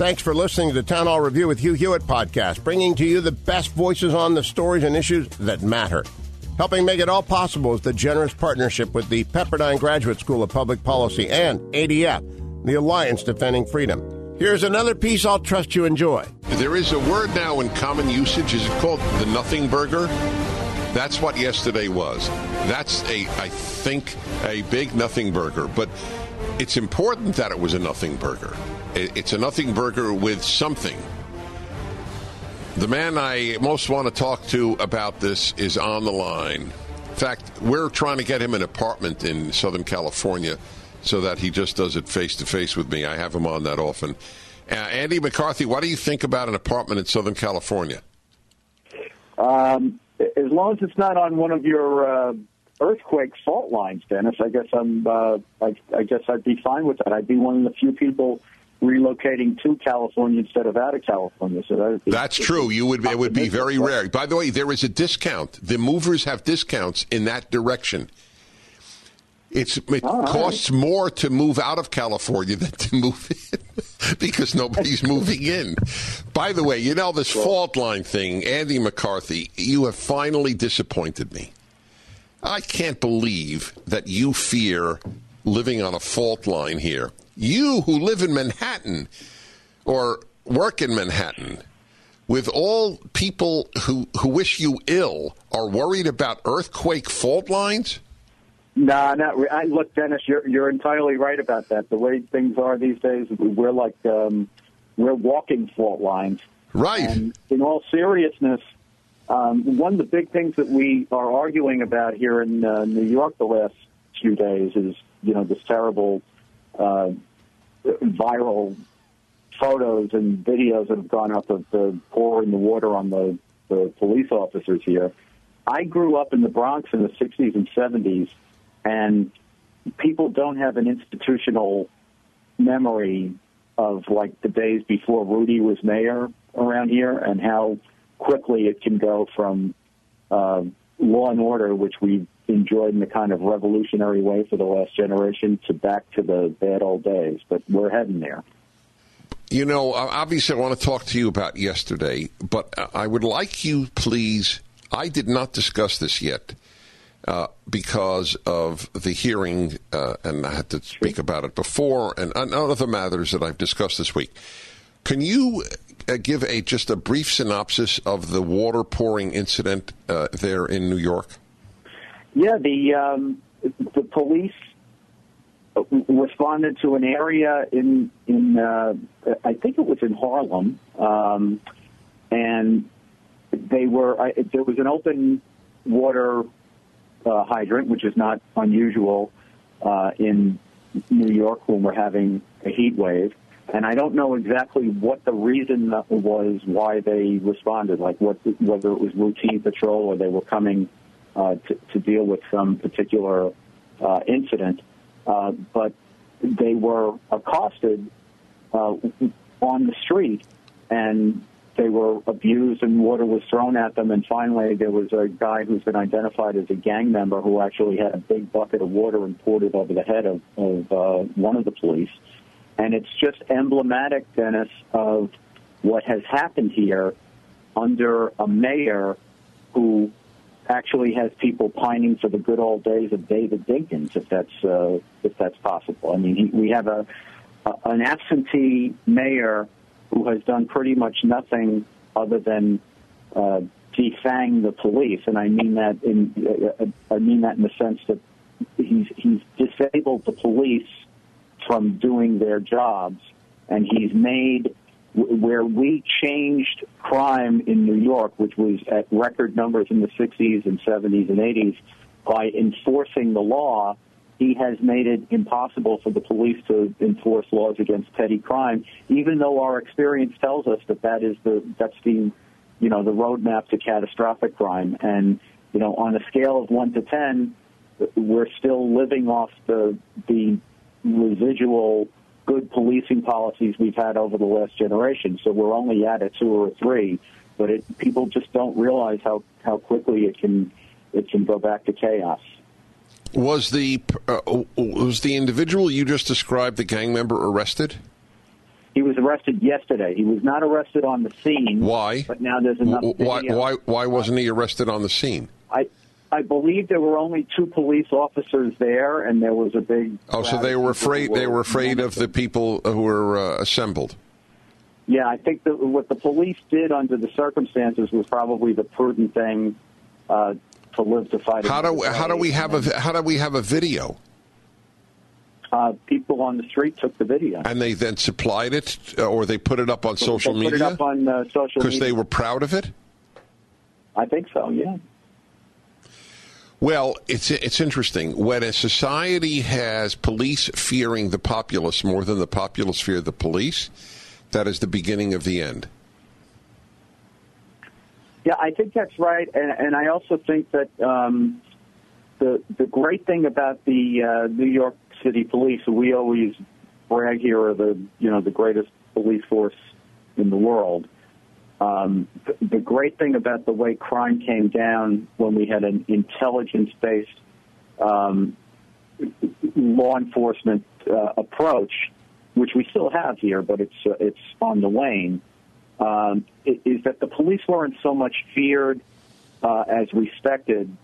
Thanks for listening to the Town Hall Review with Hugh Hewitt podcast, bringing to you the best voices on the stories and issues that matter. Helping make it all possible is the generous partnership with the Pepperdine Graduate School of Public Policy and ADF, the Alliance Defending Freedom. Here's another piece I'll trust you enjoy. There is a word now in common usage. Is it called the nothing burger? That's what yesterday was. That's a, I think, a big nothing burger. But it's important that it was a nothing burger. It's a nothing burger with something. The man I most want to talk to about this is on the line. In fact, we're trying to get him an apartment in Southern California so that he just does it face to face with me. I have him on that often. Uh, Andy McCarthy, what do you think about an apartment in Southern California? Um, as long as it's not on one of your uh, earthquake fault lines, Dennis, I guess I'm. Uh, I, I guess I'd be fine with that. I'd be one of the few people relocating to California instead of out of California. So that that's true. You would it would be very rare. By the way, there is a discount. The movers have discounts in that direction. It's it All costs right. more to move out of California than to move in because nobody's moving in. By the way, you know this well, fault line thing, Andy McCarthy. You have finally disappointed me. I can't believe that you fear living on a fault line here. You who live in Manhattan or work in Manhattan, with all people who, who wish you ill, are worried about earthquake fault lines? Nah, not re- I, look, Dennis. You're you're entirely right about that. The way things are these days, we're like um, we're walking fault lines. Right. And in all seriousness, um, one of the big things that we are arguing about here in uh, New York the last few days is you know this terrible uh, viral photos and videos that have gone up of the pouring the water on the, the police officers here. I grew up in the Bronx in the 60s and 70s, and people don't have an institutional memory of like the days before Rudy was mayor around here and how quickly it can go from uh, law and order, which we've enjoyed in a kind of revolutionary way for the last generation, to back to the bad old days. But we're heading there. You know, obviously, I want to talk to you about yesterday, but I would like you, please. I did not discuss this yet uh, because of the hearing, uh, and I had to speak about it before, and, and other matters that I've discussed this week. Can you uh, give a just a brief synopsis of the water pouring incident uh, there in New York? Yeah, the um, the police responded to an area in in uh, I think it was in Harlem, um, and they were I, there was an open water uh, hydrant, which is not unusual uh, in New York when we're having a heat wave. And I don't know exactly what the reason was why they responded, like what whether it was routine patrol or they were coming uh, to, to, deal with some particular uh, incident, uh, but they were accosted uh, on the street and they were abused and water was thrown at them. And finally, there was a guy who's been identified as a gang member who actually had a big bucket of water and poured it over the head of, of uh, one of the police. And it's just emblematic, Dennis, of what has happened here under a mayor who actually has people pining for the good old days of David Dinkins, if that's uh, if that's possible. I mean, he, we have a, a an absentee mayor who has done pretty much nothing other than uh, defang the police, and I mean that in uh, I mean that in the sense that he's he's disabled the police from doing their jobs, and he's made where we changed crime in New York, which was at record numbers in the 60s and 70s and 80s, by enforcing the law he has made it impossible for the police to enforce laws against petty crime, even though our experience tells us that that is the that's the you know the roadmap to catastrophic crime. And you know, on a scale of one to ten, we're still living off the the residual good policing policies we've had over the last generation. So we're only at a two or a three, but it, people just don't realize how how quickly it can it can go back to chaos. Was the uh, was the individual you just described, the gang member, arrested? He was arrested yesterday. He was not arrested on the scene. Why? But now there's enough. Why? Why? Why wasn't he arrested on the scene? I I believe there were only two police officers there, and there was a big. Oh, so they were afraid. They were afraid of the people who were uh, assembled. Yeah, I think that what the police did under the circumstances was probably the prudent thing uh, to live to fight. How do how do we have a how do we have a video? Uh, people on the street took the video, and they then supplied it, uh, or they put it up on so social media. Put it up on uh, social because they were proud of it. I think so. Yeah. Well, it's it's interesting when a society has police fearing the populace more than the populace fear the police. That is the beginning of the end. Yeah, I think that's right, and, and I also think that um, the the great thing about the uh, New York City Police, we always brag here are the you know the greatest police force in the world. Um, the, great thing about the way crime came down when we had an intelligence-based um, law enforcement uh, approach, which we still have here, but it's uh, it's on the wane um, is that the police weren't so much feared uh, as respected,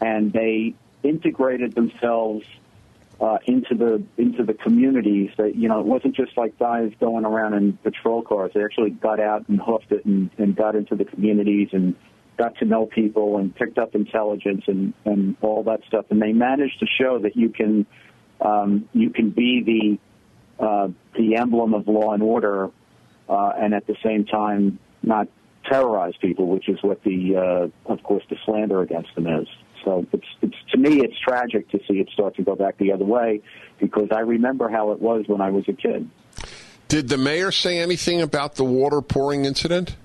and they integrated themselves uh, into the into the communities. That you know, it wasn't just like guys going around in patrol cars. They actually got out and hoofed it and, and got into the communities and got to know people and picked up intelligence and and all that stuff. And they managed to show that you can um, you can be the uh, the emblem of law and order uh, and at the same time not terrorize people, which is what the, uh, of course, the slander against them is. So it's, it's to me, it's tragic to see it start to go back the other way because I remember how it was when I was a kid. Did the mayor say anything about the water pouring incident?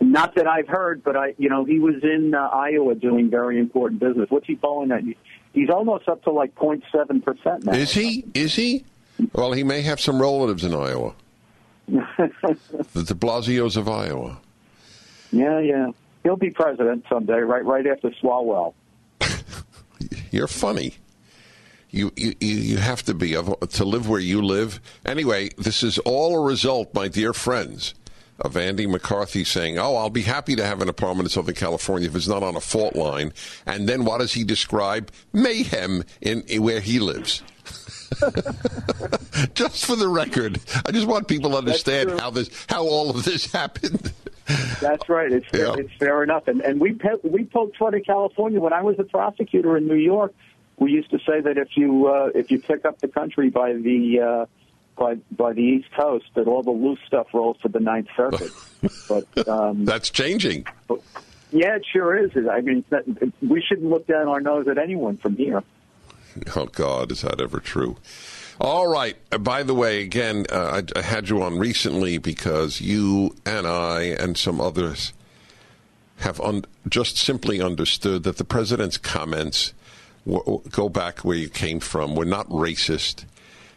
Not that I've heard, but I, you know, he was in uh, Iowa doing very important business. What's he polling at? He's almost up to like 0.7 percent now. Is he? Is he? Well, he may have some relatives in Iowa. the de Blasio's of Iowa. Yeah, yeah. He'll be president someday, right right after Swalwell. You're funny. You, you you have to be to live where you live. Anyway, this is all a result, my dear friends, of Andy McCarthy saying, "Oh, I'll be happy to have an apartment in Southern California if it's not on a fault line." And then what does he describe? Mayhem in, in where he lives. just for the record, I just want people to understand how this, how all of this happened. That's right. It's yeah. it's fair enough. And and we pe- we poked fun at California when I was a prosecutor in New York. We used to say that if you uh, if you pick up the country by the uh, by by the East Coast, that all the loose stuff rolls to the Ninth Circuit. but um, that's changing. But, yeah, it sure is. I mean, we shouldn't look down our nose at anyone from here. Oh God, is that ever true? All right. Uh, by the way, again, uh, I, I, had you on recently because you and I and some others have un- just simply understood that the president's comments w- go back where you came from. We're not racist.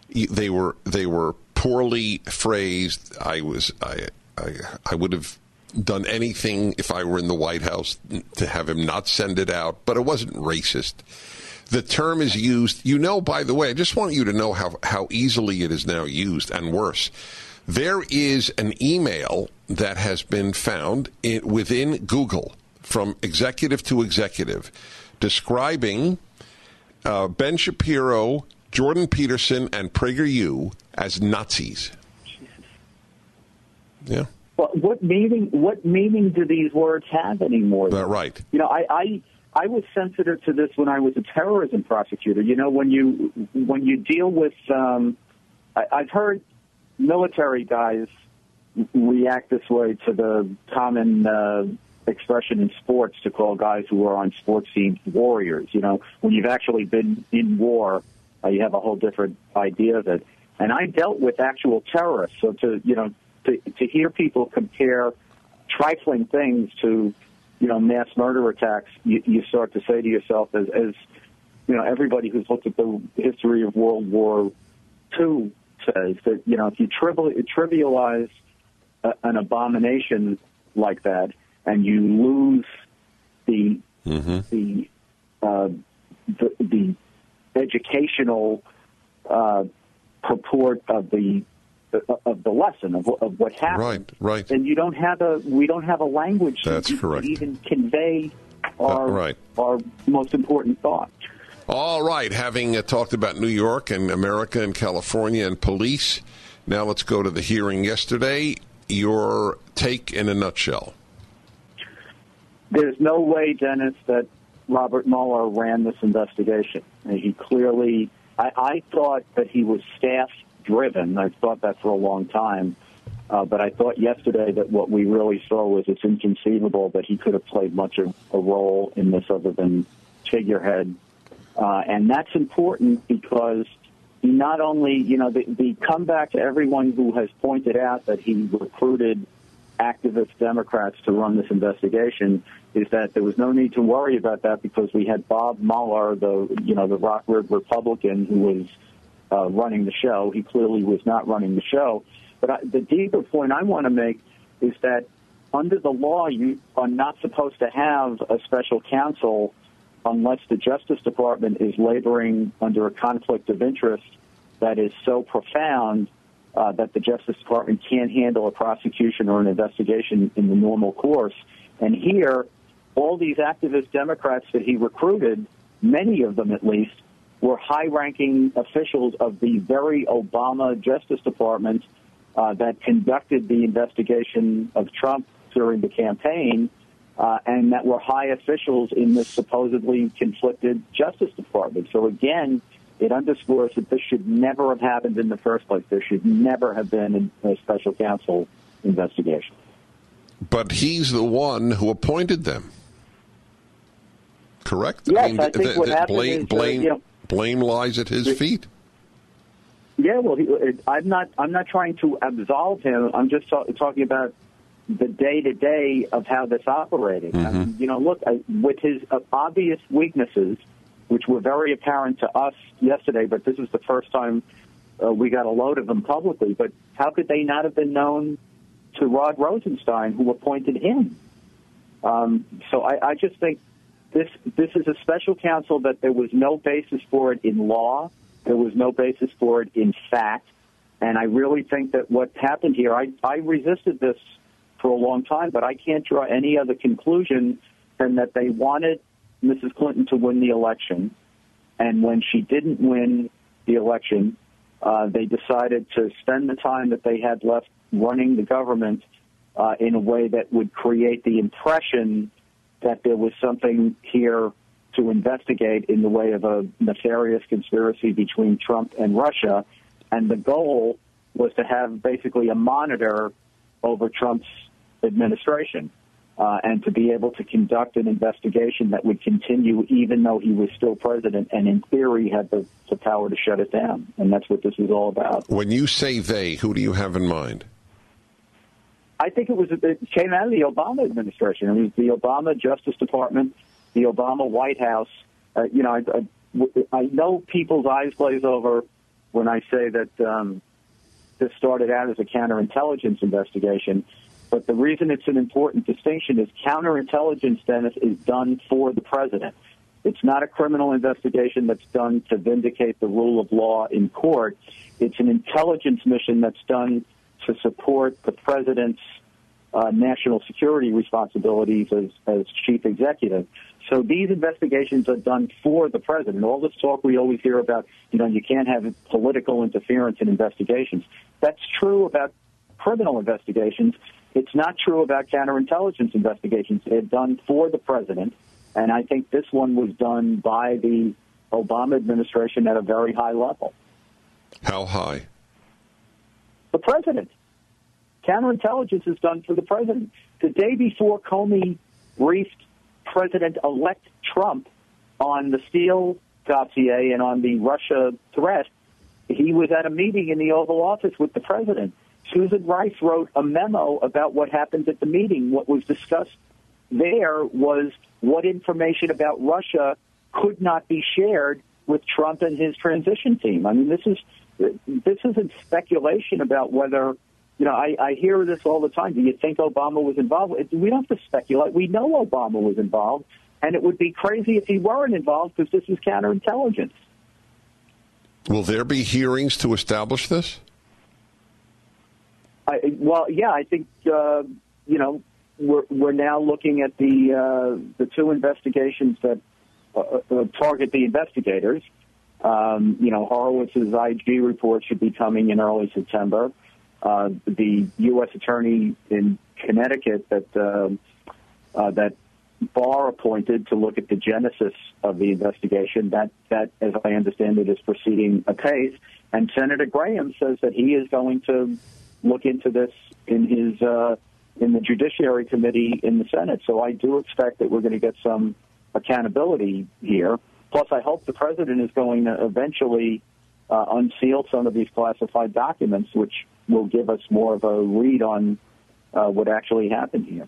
They were they were poorly phrased. I was I I, I would have done anything if I were in the White House to have him not send it out, but it wasn't racist the term is used. You know, by the way, I just want you to know how, how easily it is now used and worse. There is an email that has been found in, within Google from executive to executive describing uh, Ben Shapiro, Jordan Peterson, and PragerU as Nazis. Yeah. Well, what meaning? What meaning do these words have anymore? Uh, right. You know, I, I I was sensitive to this when I was a terrorism prosecutor. You know, when you when you deal with, um, I, I've heard military guys react this way to the common uh, expression in sports to call guys who are on sports teams warriors. You know, when you've actually been in war, uh, you have a whole different idea of it. And I dealt with actual terrorists, so to you know to to hear people compare trifling things to you know mass murder attacks, you, you start to say to yourself, as, as you know, everybody who's looked at the history of World War II says that you know if you trivialize a, an abomination like that and you lose the mm-hmm. the, uh, the the educational uh, purport of the of the lesson of, of what happened. Right, right. And you don't have a we don't have a language That's to, correct. even convey our uh, right. our most important thought. All right, having uh, talked about New York and America and California and police, now let's go to the hearing yesterday. Your take in a nutshell. There's no way, Dennis, that Robert Mueller ran this investigation. He clearly, I, I thought that he was staff driven. I've thought that for a long time. Uh, but I thought yesterday that what we really saw was it's inconceivable that he could have played much of a role in this other than figurehead uh, and that's important because he not only, you know, the, the comeback to everyone who has pointed out that he recruited activist Democrats to run this investigation is that there was no need to worry about that because we had Bob Mueller, the you know the Rockford Republican, who was uh, running the show. He clearly was not running the show. But I, the deeper point I want to make is that under the law, you are not supposed to have a special counsel unless the Justice Department is laboring under a conflict of interest that is so profound uh, that the Justice Department can't handle a prosecution or an investigation in the normal course. And here, all these activist Democrats that he recruited, many of them at least, were high ranking officials of the very Obama Justice Department uh, that conducted the investigation of Trump during the campaign uh, and that were high officials in this supposedly conflicted Justice Department. So again, it underscores that this should never have happened in the first place. There should never have been a special counsel investigation. But he's the one who appointed them. Correct? Yes, I, mean, I think the, what the happened blame, is, blame, uh, you know, blame lies at his feet. Yeah, well, he, I'm not. I'm not trying to absolve him. I'm just talking about the day to day of how this operated. Mm-hmm. I mean, you know, look, I, with his uh, obvious weaknesses, which were very apparent to us yesterday, but this is the first time uh, we got a load of them publicly. But how could they not have been known to Rod Rosenstein, who appointed him? Um, so I, I just think this this is a special counsel that there was no basis for it in law. There was no basis for it in fact. And I really think that what happened here, I, I resisted this for a long time, but I can't draw any other conclusion than that they wanted Mrs. Clinton to win the election, and when she didn't win the election, uh, they decided to spend the time that they had left running the government uh, in a way that would create the impression that there was something here to investigate in the way of a nefarious conspiracy between Trump and Russia. And the goal was to have basically a monitor over Trump's administration. Uh, and to be able to conduct an investigation that would continue even though he was still president and in theory had the, the power to shut it down. And that's what this is all about. When you say they, who do you have in mind? I think it was it came out of the Obama administration. It was the Obama Justice Department, the Obama White House. Uh, you know, I, I, I know people's eyes glaze over when I say that um, this started out as a counterintelligence investigation. But the reason it's an important distinction is counterintelligence, Dennis, is done for the president. It's not a criminal investigation that's done to vindicate the rule of law in court. It's an intelligence mission that's done to support the president's uh, national security responsibilities as, as chief executive. So these investigations are done for the president. All this talk we always hear about, you know, you can't have political interference in investigations. That's true about criminal investigations, it's not true about counterintelligence investigations. They're done for the president, and I think this one was done by the Obama administration at a very high level. How high? The president. Counterintelligence is done for the president. The day before Comey briefed President elect Trump on the Steele dossier and on the Russia threat, he was at a meeting in the Oval Office with the president. Susan Rice wrote a memo about what happened at the meeting. What was discussed there was what information about Russia could not be shared with Trump and his transition team. I mean, this is this isn't speculation about whether you know. I, I hear this all the time. Do you think Obama was involved? We don't have to speculate. We know Obama was involved, and it would be crazy if he weren't involved because this is counterintelligence. Will there be hearings to establish this? I, well, yeah, I think uh, you know we're we're now looking at the uh, the two investigations that uh, uh target the investigators. Um, you know, Horowitz's IG report should be coming in early September. Uh, the U.S. attorney in Connecticut that uh, uh, that Barr appointed to look at the genesis of the investigation. That that, as I understand it, is proceeding apace. And Senator Graham says that he is going to look into this in his uh, in the Judiciary Committee in the Senate. So I do expect that we're going to get some accountability here. Plus, I hope the president is going to eventually uh, unseal some of these classified documents, which will give us more of a read on uh, what actually happened here.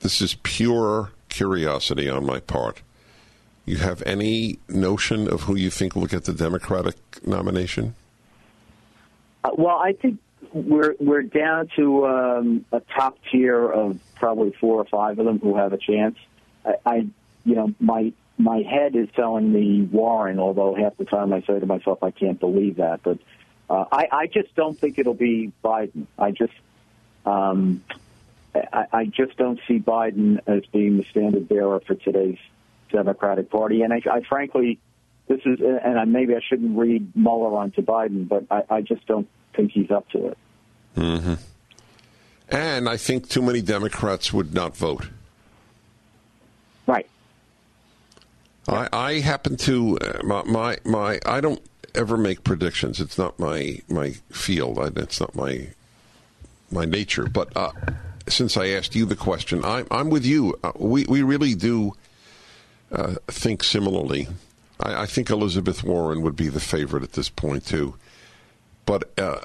This is pure curiosity on my part. You have any notion of who you think will get the Democratic nomination? Uh, well, I think we're we're down to um, a top tier of probably four or five of them who have a chance. I, I you know, my my head is telling me Warren, although half the time I say to myself, I can't believe that. But uh, I, I just don't think it'll be Biden. I just, um, I, I just don't see Biden as being the standard bearer for today's Democratic Party. And I, I frankly, this is, and I, maybe I shouldn't read Mueller onto Biden, but I, I just don't think he's up to it. Mm-hmm. And I think too many Democrats would not vote. Right. I, I happen to uh, my, my, my I don't ever make predictions. It's not my my field. I, it's not my my nature. But uh, since I asked you the question, I'm I'm with you. Uh, we we really do uh, think similarly. I, I, think Elizabeth Warren would be the favorite at this point too. But uh,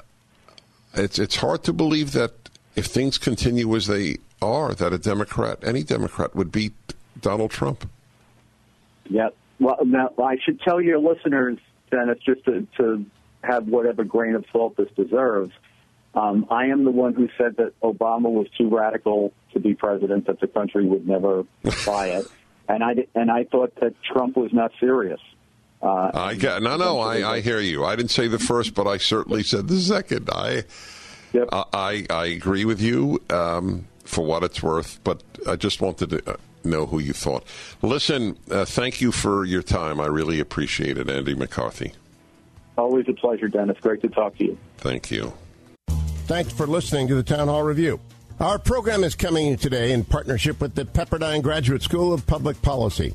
it's it's hard to believe that if things continue as they are, that a Democrat, any Democrat, would beat Donald Trump. Yeah. Well, now I should tell your listeners, Dennis, just to, to have whatever grain of salt this deserves. Um, I am the one who said that Obama was too radical to be president; that the country would never buy it, and I and I thought that Trump was not serious. Uh, I get no, no. I, I hear you. I didn't say the first, but I certainly said the second. I, yep. I, I, I agree with you um, for what it's worth, but I just wanted to uh, know who you thought. Listen, uh, thank you for your time. I really appreciate it, Andy McCarthy. Always a pleasure, Dennis. Great to talk to you. Thank you. Thanks for listening to the Town Hall Review. Our program is coming today in partnership with the Pepperdine Graduate School of Public Policy.